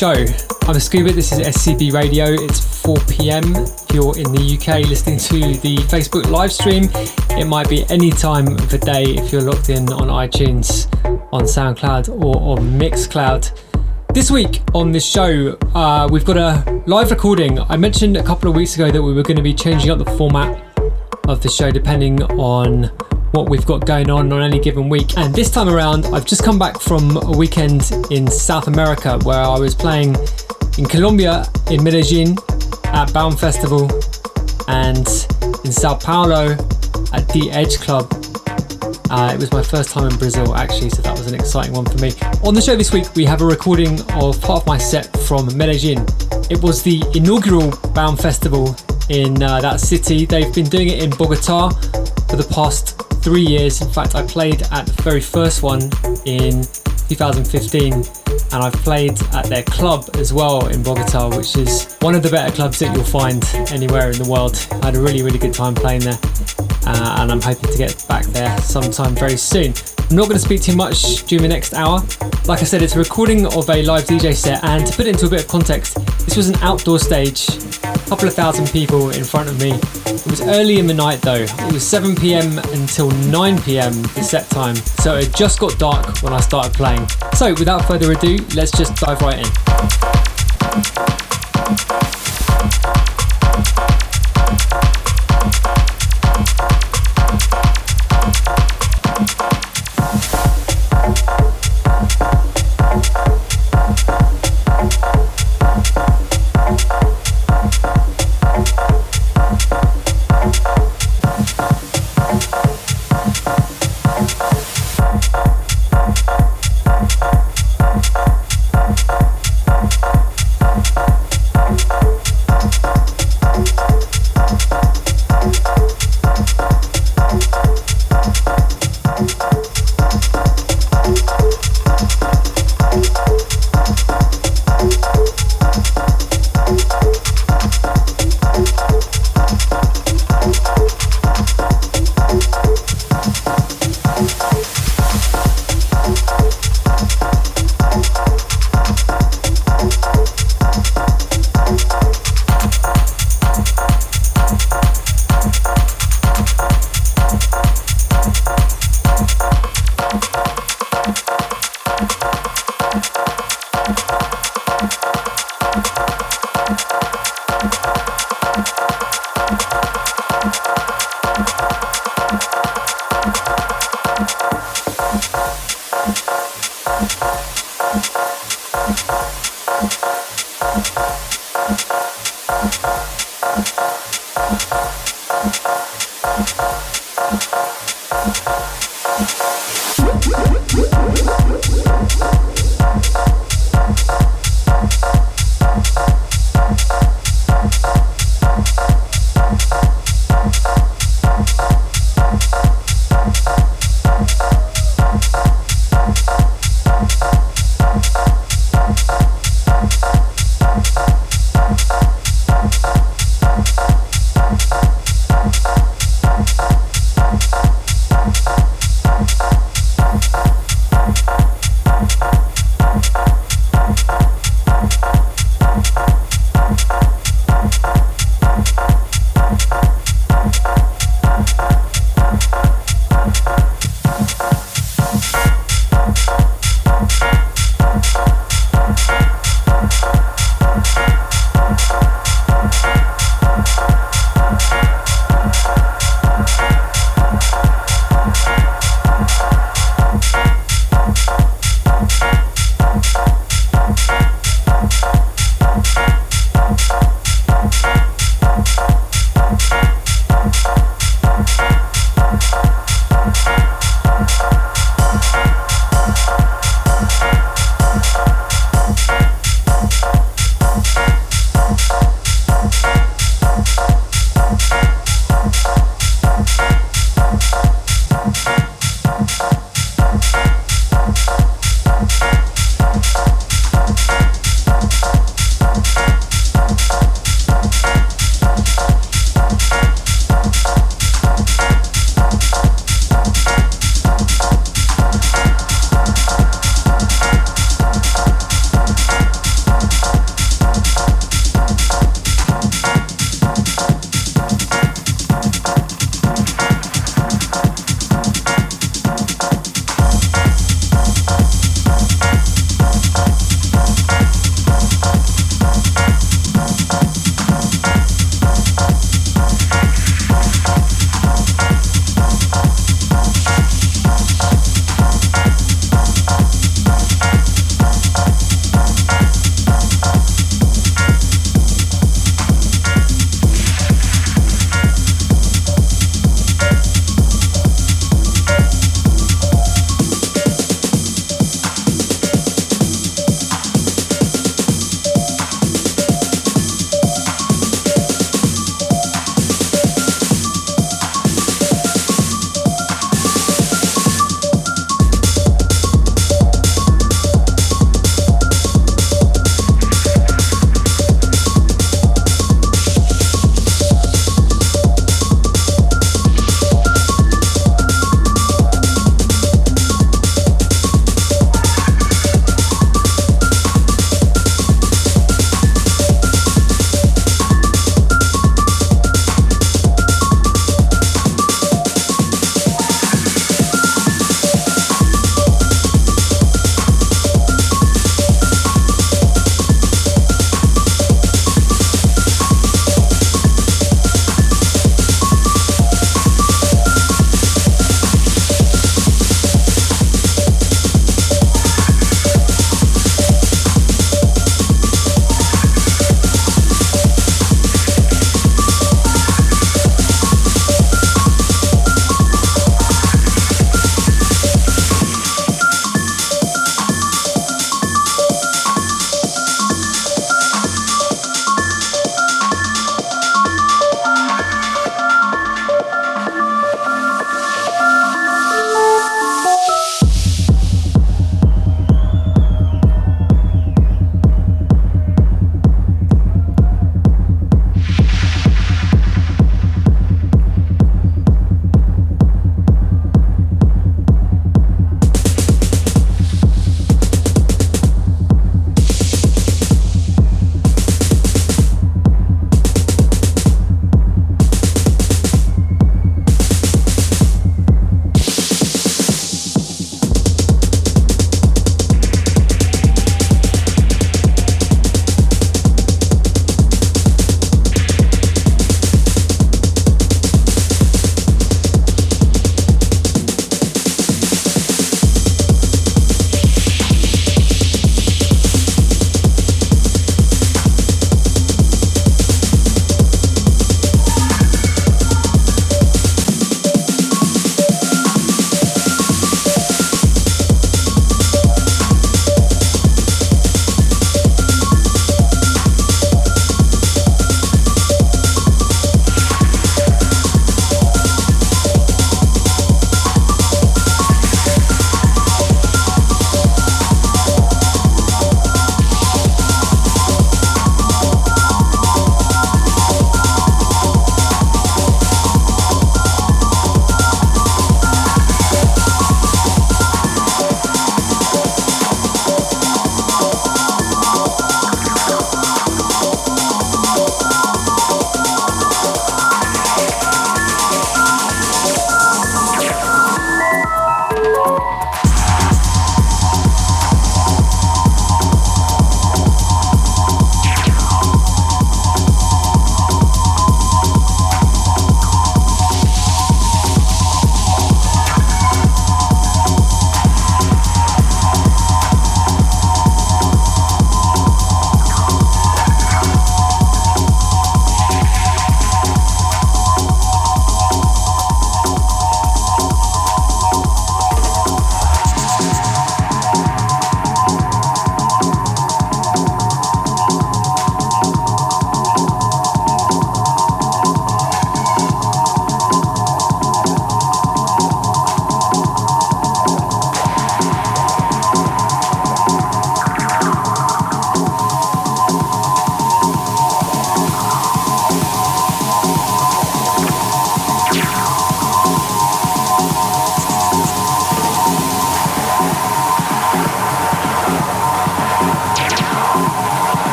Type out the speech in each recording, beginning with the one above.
show. I'm Scuba, this is SCB Radio. It's 4 pm. If you're in the UK listening to the Facebook live stream, it might be any time of the day if you're locked in on iTunes, on SoundCloud, or on Mixcloud. This week on this show, uh, we've got a live recording. I mentioned a couple of weeks ago that we were going to be changing up the format of the show depending on what we've got going on on any given week. And this time around, I've just come back from a weekend in South America where I was playing in Colombia, in Medellin at Baum Festival, and in Sao Paulo at D-Edge Club. Uh, it was my first time in Brazil actually, so that was an exciting one for me. On the show this week, we have a recording of part of my set from Medellin. It was the inaugural Baum Festival in uh, that city. They've been doing it in Bogota for the past three years. In fact, I played at the very first one in 2015, and I've played at their club as well in Bogota, which is one of the better clubs that you'll find anywhere in the world. I had a really, really good time playing there, uh, and I'm hoping to get back there sometime very soon. I'm not going to speak too much during the next hour. Like I said, it's a recording of a live DJ set, and to put it into a bit of context, this was an outdoor stage, a couple of thousand people in front of me. It was early in the night though, it was 7 pm until 9 pm the set time, so it just got dark when I started playing. So, without further ado, let's just dive right in.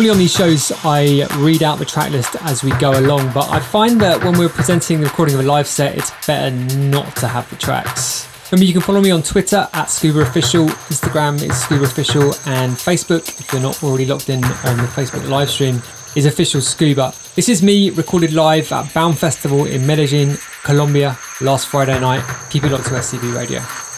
Normally on these shows, I read out the track list as we go along, but I find that when we're presenting the recording of a live set, it's better not to have the tracks. Remember, you can follow me on Twitter at Scuba Official, Instagram is Scuba Official, and Facebook, if you're not already logged in on the Facebook live stream, is Official Scuba. This is me recorded live at Baum Festival in Medellin, Colombia, last Friday night. Keep it locked to SCB Radio.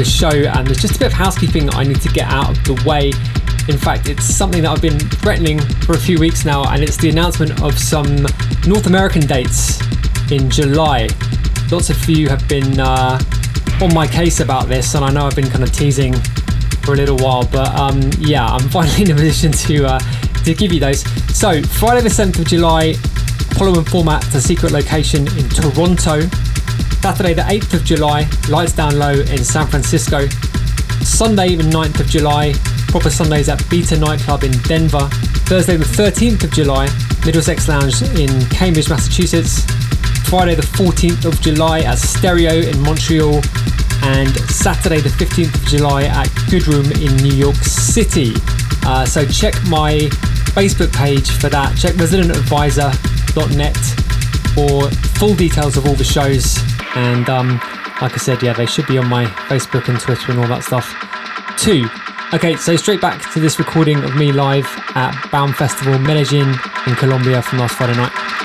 The show, and there's just a bit of housekeeping I need to get out of the way. In fact, it's something that I've been threatening for a few weeks now, and it's the announcement of some North American dates in July. Lots of you have been uh, on my case about this, and I know I've been kind of teasing for a little while, but um, yeah, I'm finally in a position to uh, to give you those. So, Friday the 7th of July, and Format the Secret Location in Toronto. Saturday the 8th of July, Lights Down Low in San Francisco. Sunday the 9th of July, Proper Sundays at Beta Nightclub in Denver. Thursday the 13th of July, Middlesex Lounge in Cambridge, Massachusetts. Friday the 14th of July at Stereo in Montreal. And Saturday the 15th of July at Good Room in New York City. Uh, so check my Facebook page for that. Check residentadvisor.net for full details of all the shows. And um, like I said, yeah, they should be on my Facebook and Twitter and all that stuff too. Okay, so straight back to this recording of me live at Baum Festival Medellin in Colombia from last Friday night.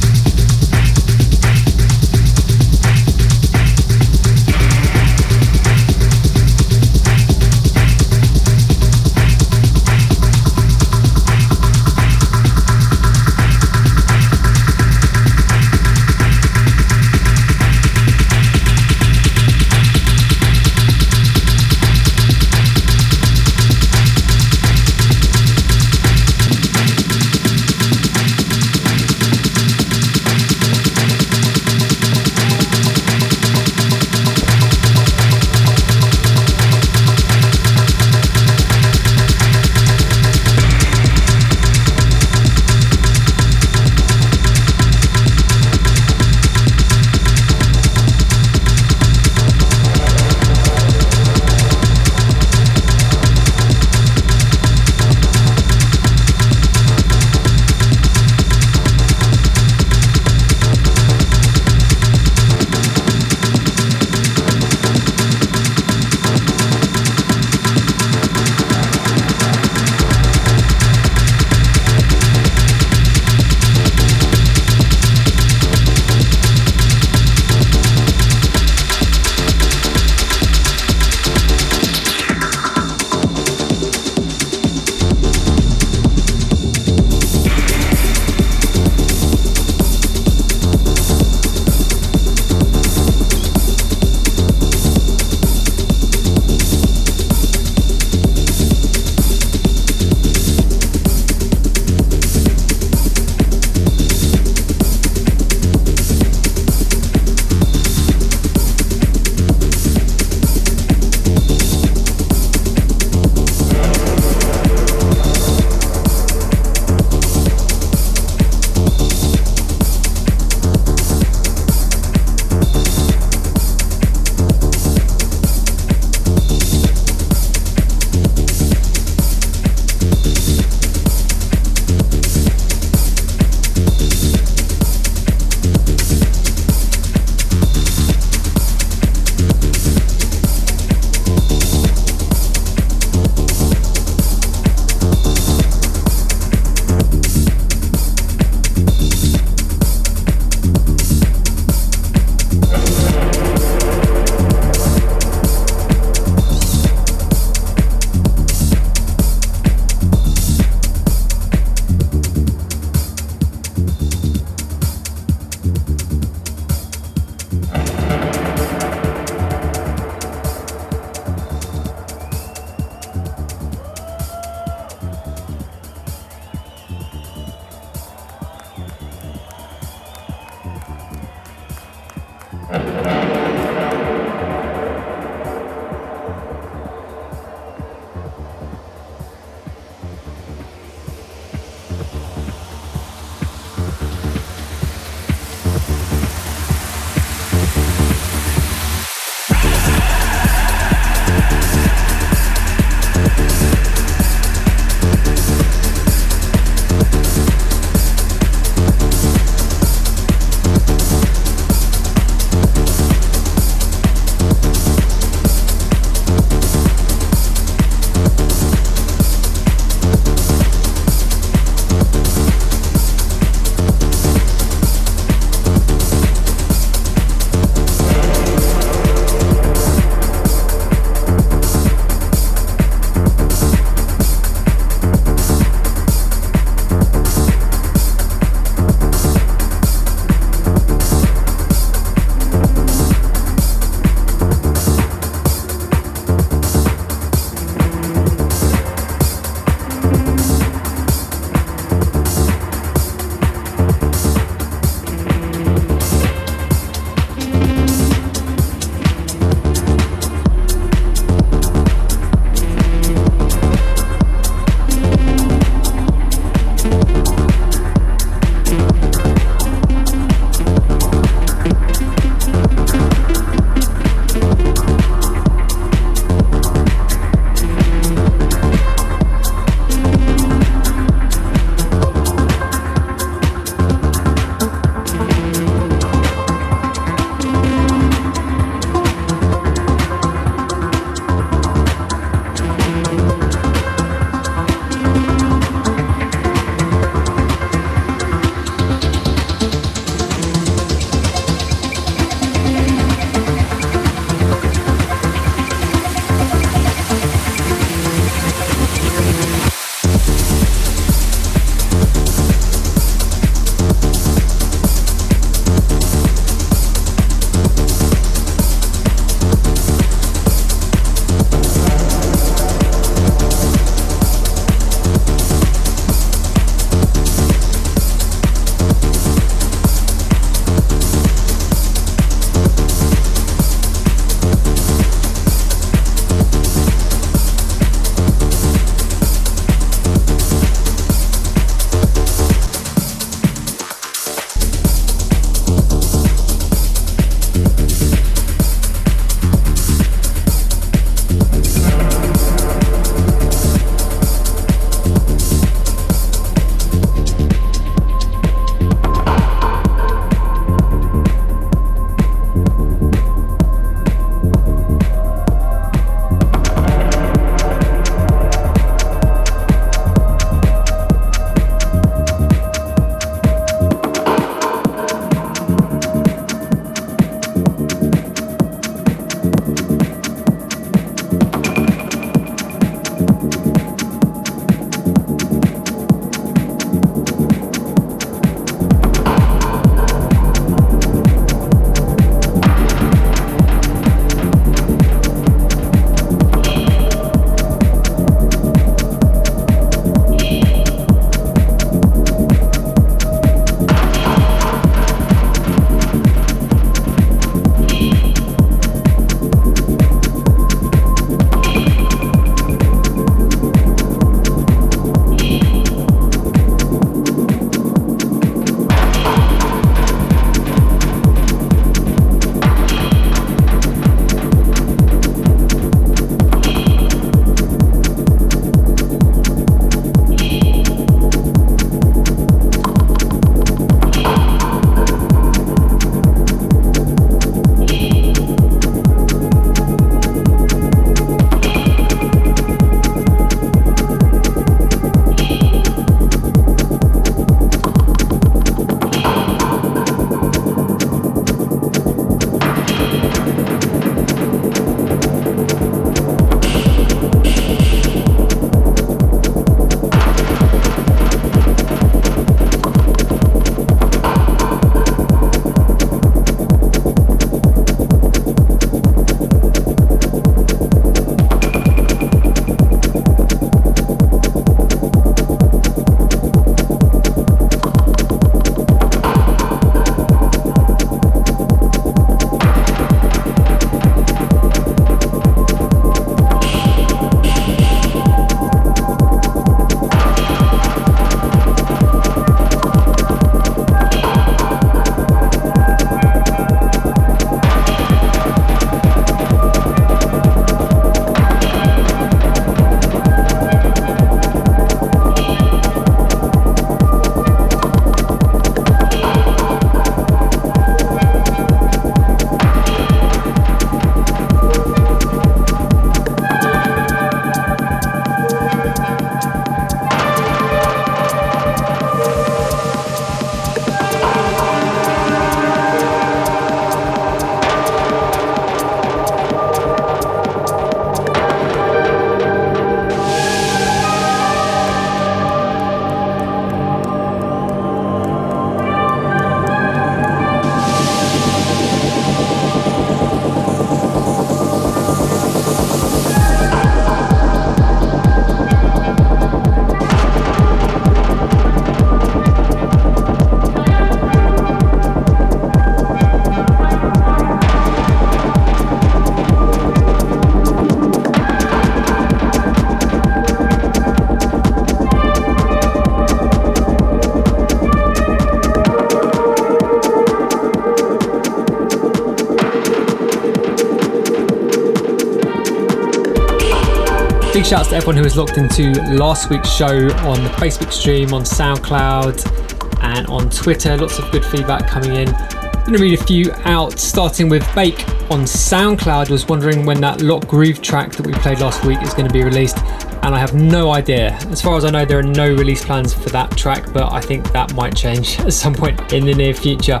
Shouts to everyone who was locked into last week's show on the Facebook stream, on SoundCloud, and on Twitter. Lots of good feedback coming in. I'm going to read a few out, starting with Bake on SoundCloud. Was wondering when that Locked Groove track that we played last week is going to be released, and I have no idea. As far as I know, there are no release plans for that track, but I think that might change at some point in the near future.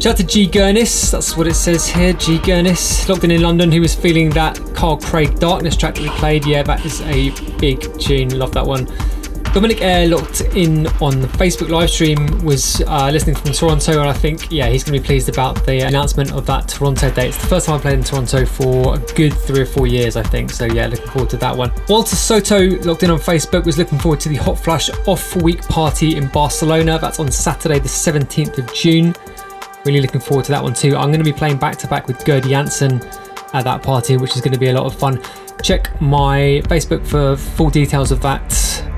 Shout out to G Gurnis, that's what it says here. G Gurnis, locked in in London, who was feeling that Carl Craig Darkness track that we played. Yeah, that is a big tune, love that one. Dominic Air locked in on the Facebook live stream was uh, listening from Toronto, and I think yeah he's going to be pleased about the announcement of that Toronto date. It's the first time I played in Toronto for a good three or four years, I think. So yeah, looking forward to that one. Walter Soto locked in on Facebook was looking forward to the Hot Flush Off Week party in Barcelona. That's on Saturday, the 17th of June. Really looking forward to that one too. I'm going to be playing back to back with Gerd Janson at that party, which is going to be a lot of fun. Check my Facebook for full details of that.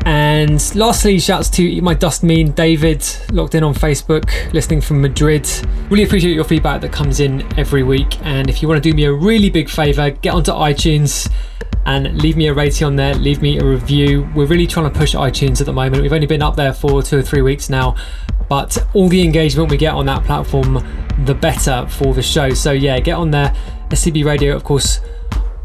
And lastly, shouts to My Dust Mean David, locked in on Facebook, listening from Madrid. Really appreciate your feedback that comes in every week. And if you want to do me a really big favour, get onto iTunes and leave me a rating on there, leave me a review. We're really trying to push iTunes at the moment. We've only been up there for two or three weeks now, but all the engagement we get on that platform, the better for the show. So yeah, get on there. SCB Radio, of course,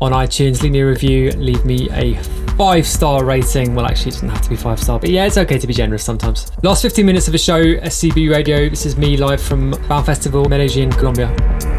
on iTunes. Leave me a review, leave me a five star rating. Well, actually, it doesn't have to be five star, but yeah, it's okay to be generous sometimes. Last 15 minutes of the show, SCB Radio. This is me live from Baum Festival, Medellin, Colombia.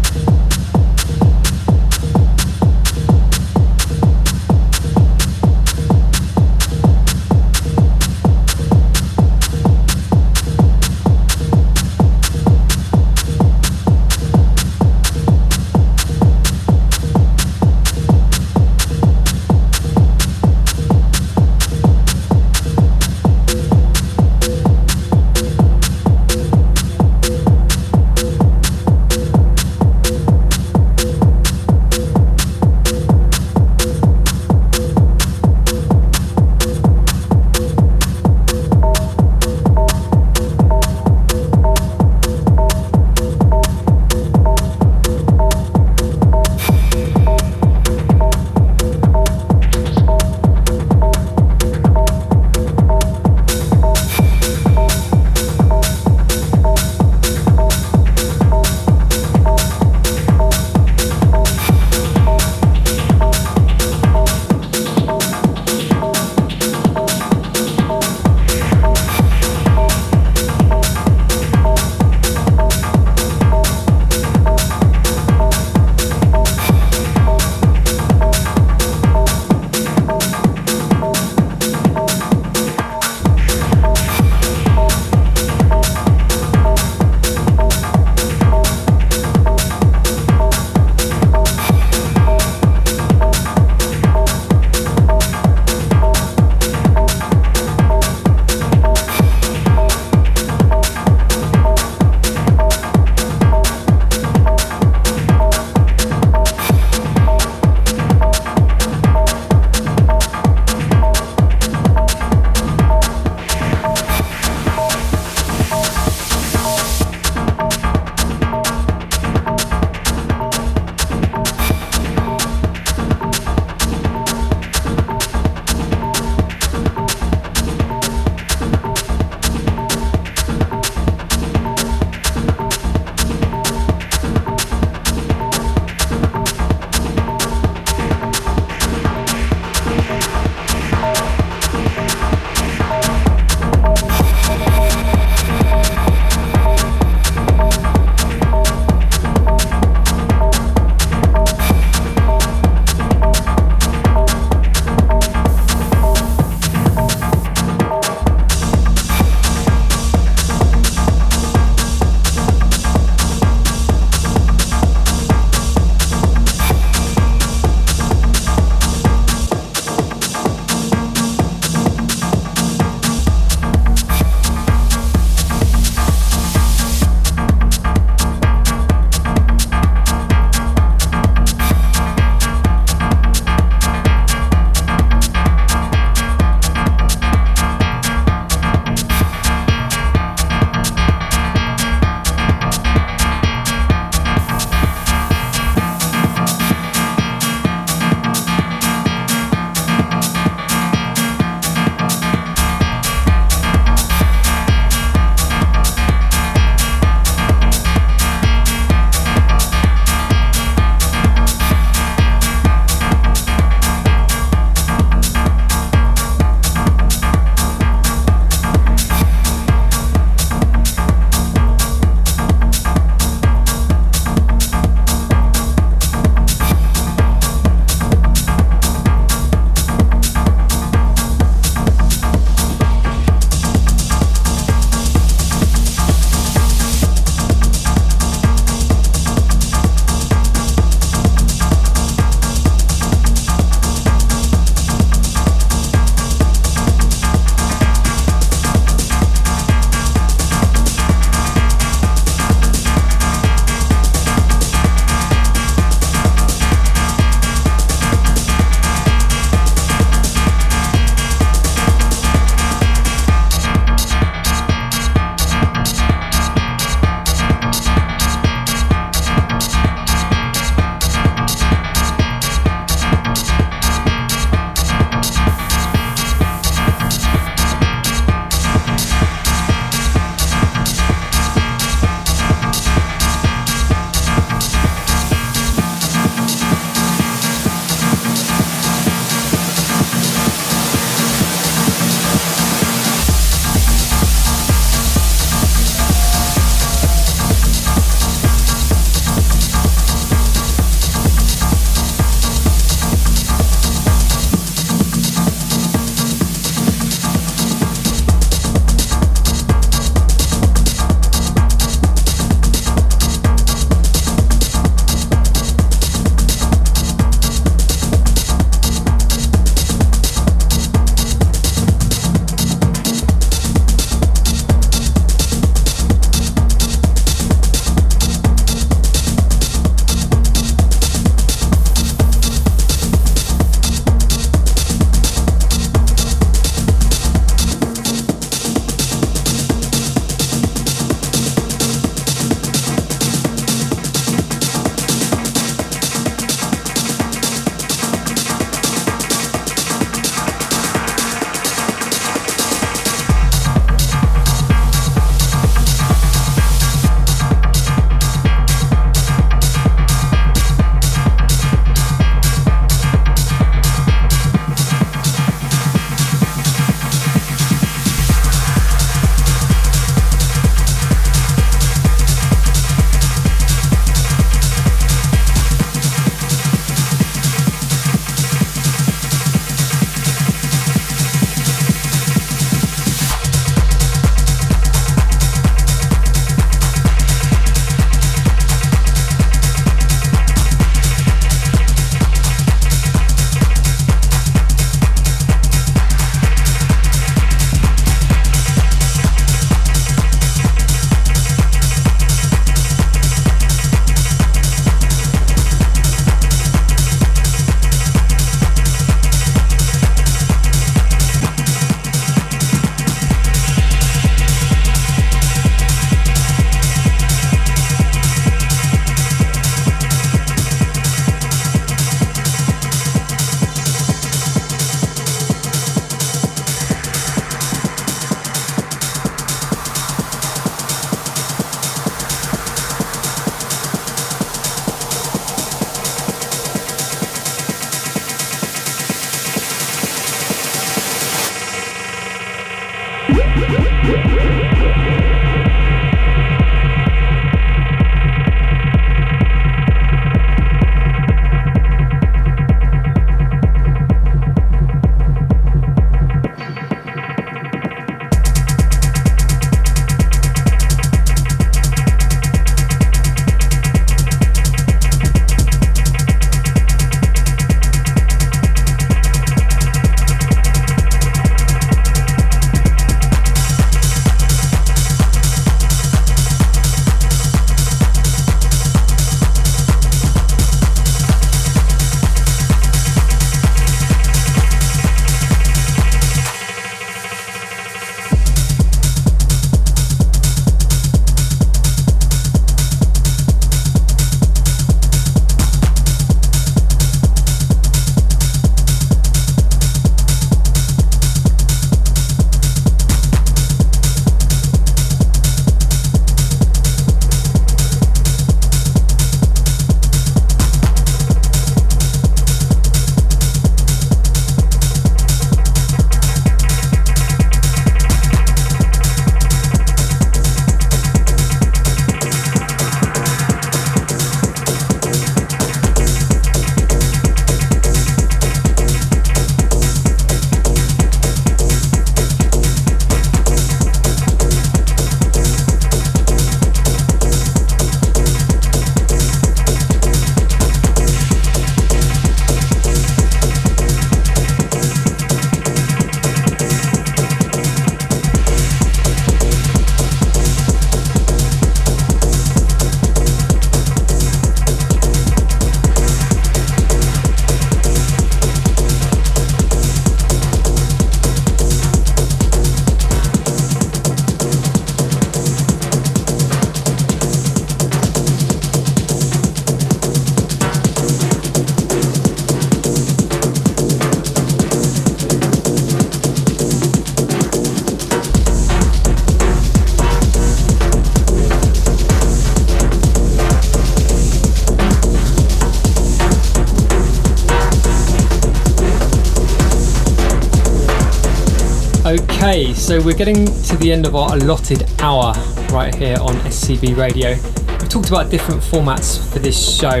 So we're getting to the end of our allotted hour right here on SCB Radio. We've talked about different formats for this show,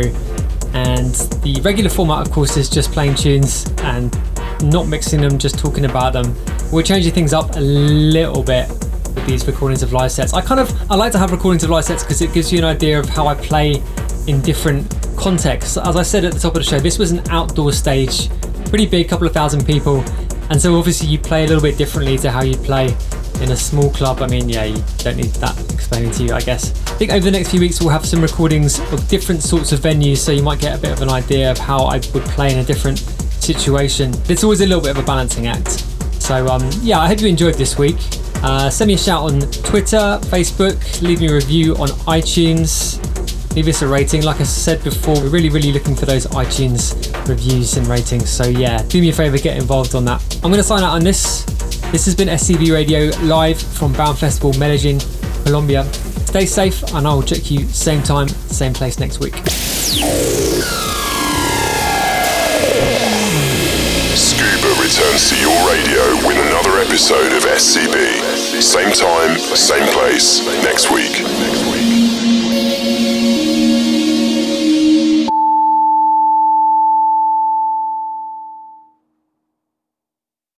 and the regular format, of course, is just playing tunes and not mixing them, just talking about them. We're changing things up a little bit with these recordings of live sets. I kind of I like to have recordings of live sets because it gives you an idea of how I play in different contexts. As I said at the top of the show, this was an outdoor stage, pretty big, couple of thousand people, and so obviously you play a little bit differently to how you play in a small club. I mean, yeah, you don't need that explaining to you, I guess. I think over the next few weeks we'll have some recordings of different sorts of venues, so you might get a bit of an idea of how I would play in a different situation. It's always a little bit of a balancing act. So um, yeah, I hope you enjoyed this week. Uh, send me a shout on Twitter, Facebook, leave me a review on iTunes, leave us a rating. Like I said before, we're really, really looking for those iTunes reviews and ratings. So yeah, do me a favour, get involved on that. I'm going to sign out on this. This has been SCB Radio live from Baum Festival, Medellin, Colombia. Stay safe, and I'll check you same time, same place next week. Scuba returns to your radio with another episode of SCB. Same time, same place, next week.